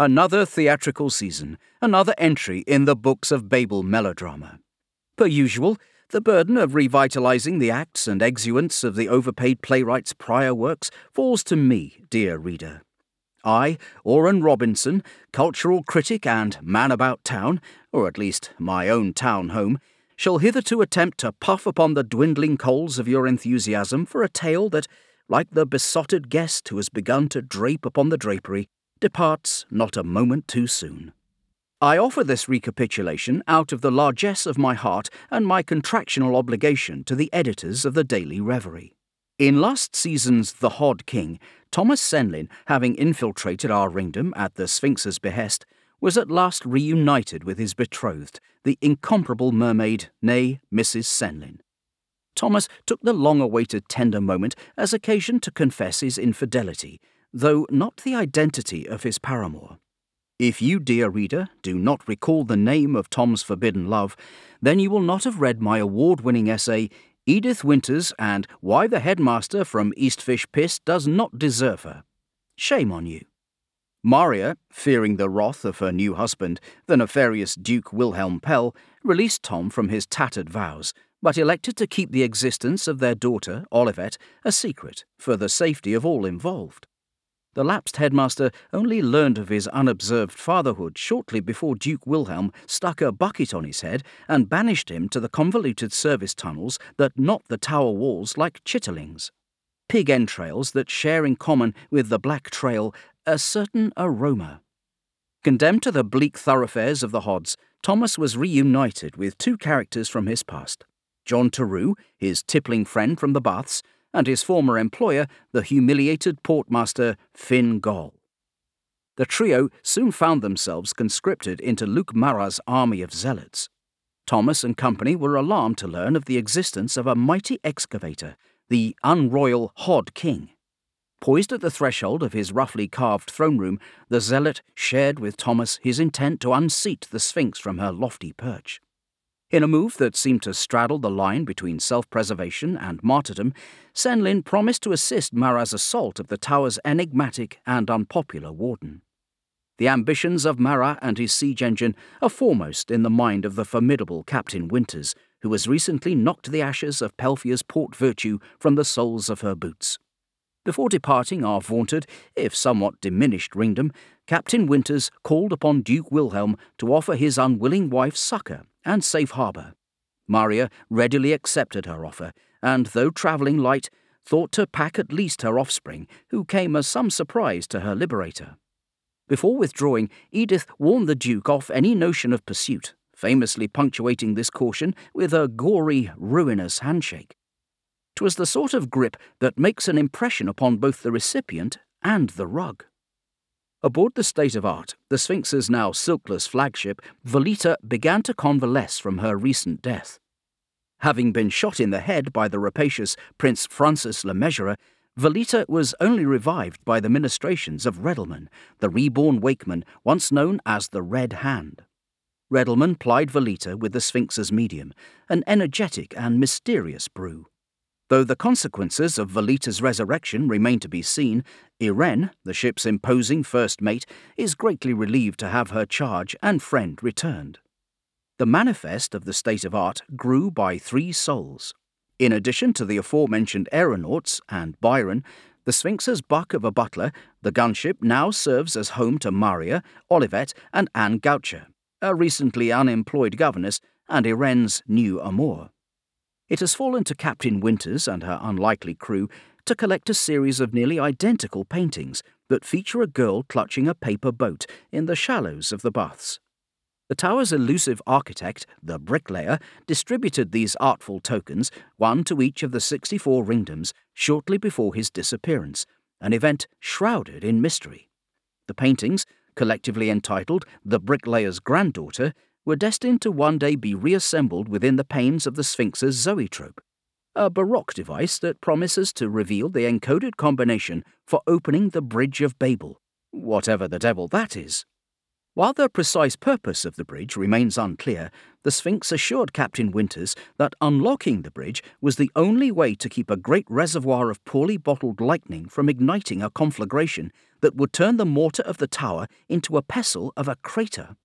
Another theatrical season, another entry in the books of Babel melodrama. Per usual, the burden of revitalizing the acts and exuents of the overpaid playwright's prior works falls to me, dear reader. I, Oran Robinson, cultural critic and man about town, or at least my own town home, shall hitherto attempt to puff upon the dwindling coals of your enthusiasm for a tale that, like the besotted guest who has begun to drape upon the drapery, departs not a moment too soon. I offer this recapitulation out of the largesse of my heart and my contractional obligation to the editors of the Daily Reverie. In last season's The Hod King, Thomas Senlin, having infiltrated our ringdom at the Sphinx's behest, was at last reunited with his betrothed, the incomparable mermaid, nay, Mrs. Senlin. Thomas took the long awaited tender moment as occasion to confess his infidelity, though not the identity of his paramour. If you, dear reader, do not recall the name of Tom's forbidden love, then you will not have read my award winning essay, Edith Winters and Why the Headmaster from Eastfish Piss Does Not Deserve Her. Shame on you. Maria, fearing the wrath of her new husband, the nefarious Duke Wilhelm Pell, released Tom from his tattered vows, but elected to keep the existence of their daughter, Olivette, a secret for the safety of all involved. The lapsed headmaster only learned of his unobserved fatherhood shortly before Duke Wilhelm stuck a bucket on his head and banished him to the convoluted service tunnels that knot the tower walls like chitterlings. Pig entrails that share in common with the Black Trail a certain aroma. Condemned to the bleak thoroughfares of the Hods, Thomas was reunited with two characters from his past John Tarrou, his tippling friend from the baths, and his former employer, the humiliated portmaster Finn Goll. The trio soon found themselves conscripted into Luc Marat's army of zealots. Thomas and company were alarmed to learn of the existence of a mighty excavator, the unroyal Hod King. Poised at the threshold of his roughly carved throne room, the zealot shared with Thomas his intent to unseat the Sphinx from her lofty perch. In a move that seemed to straddle the line between self preservation and martyrdom, Senlin promised to assist Marat's assault of the tower's enigmatic and unpopular warden. The ambitions of Marat and his siege engine are foremost in the mind of the formidable Captain Winters, who has recently knocked the ashes of Pelphia's port virtue from the soles of her boots. Before departing our vaunted, if somewhat diminished ringdom, Captain Winters called upon Duke Wilhelm to offer his unwilling wife succour and safe harbour. Maria readily accepted her offer, and though travelling light, thought to pack at least her offspring, who came as some surprise to her liberator. Before withdrawing, Edith warned the Duke off any notion of pursuit, famously punctuating this caution with a gory, ruinous handshake. 'Twas the sort of grip that makes an impression upon both the recipient and the rug. Aboard the State of Art, the Sphinx's now silkless flagship, Voleta began to convalesce from her recent death. Having been shot in the head by the rapacious Prince Francis Le Mesurier, Voleta was only revived by the ministrations of Reddleman, the reborn Wakeman once known as the Red Hand. Reddleman plied Voleta with the Sphinx's medium, an energetic and mysterious brew. Though the consequences of Voleta's resurrection remain to be seen, Irene, the ship's imposing first mate, is greatly relieved to have her charge and friend returned. The manifest of the state of art grew by three souls. In addition to the aforementioned aeronauts and Byron, the Sphinx's buck of a butler, the gunship now serves as home to Maria, Olivette, and Anne Goucher, a recently unemployed governess and Irene's new amour. It has fallen to Captain Winters and her unlikely crew to collect a series of nearly identical paintings that feature a girl clutching a paper boat in the shallows of the baths. The tower's elusive architect, the bricklayer, distributed these artful tokens, one to each of the 64 ringdoms, shortly before his disappearance, an event shrouded in mystery. The paintings, collectively entitled The Bricklayer's Granddaughter, were destined to one day be reassembled within the panes of the Sphinx's zoetrope, a Baroque device that promises to reveal the encoded combination for opening the Bridge of Babel, whatever the devil that is. While the precise purpose of the bridge remains unclear, the Sphinx assured Captain Winters that unlocking the bridge was the only way to keep a great reservoir of poorly bottled lightning from igniting a conflagration that would turn the mortar of the tower into a pestle of a crater.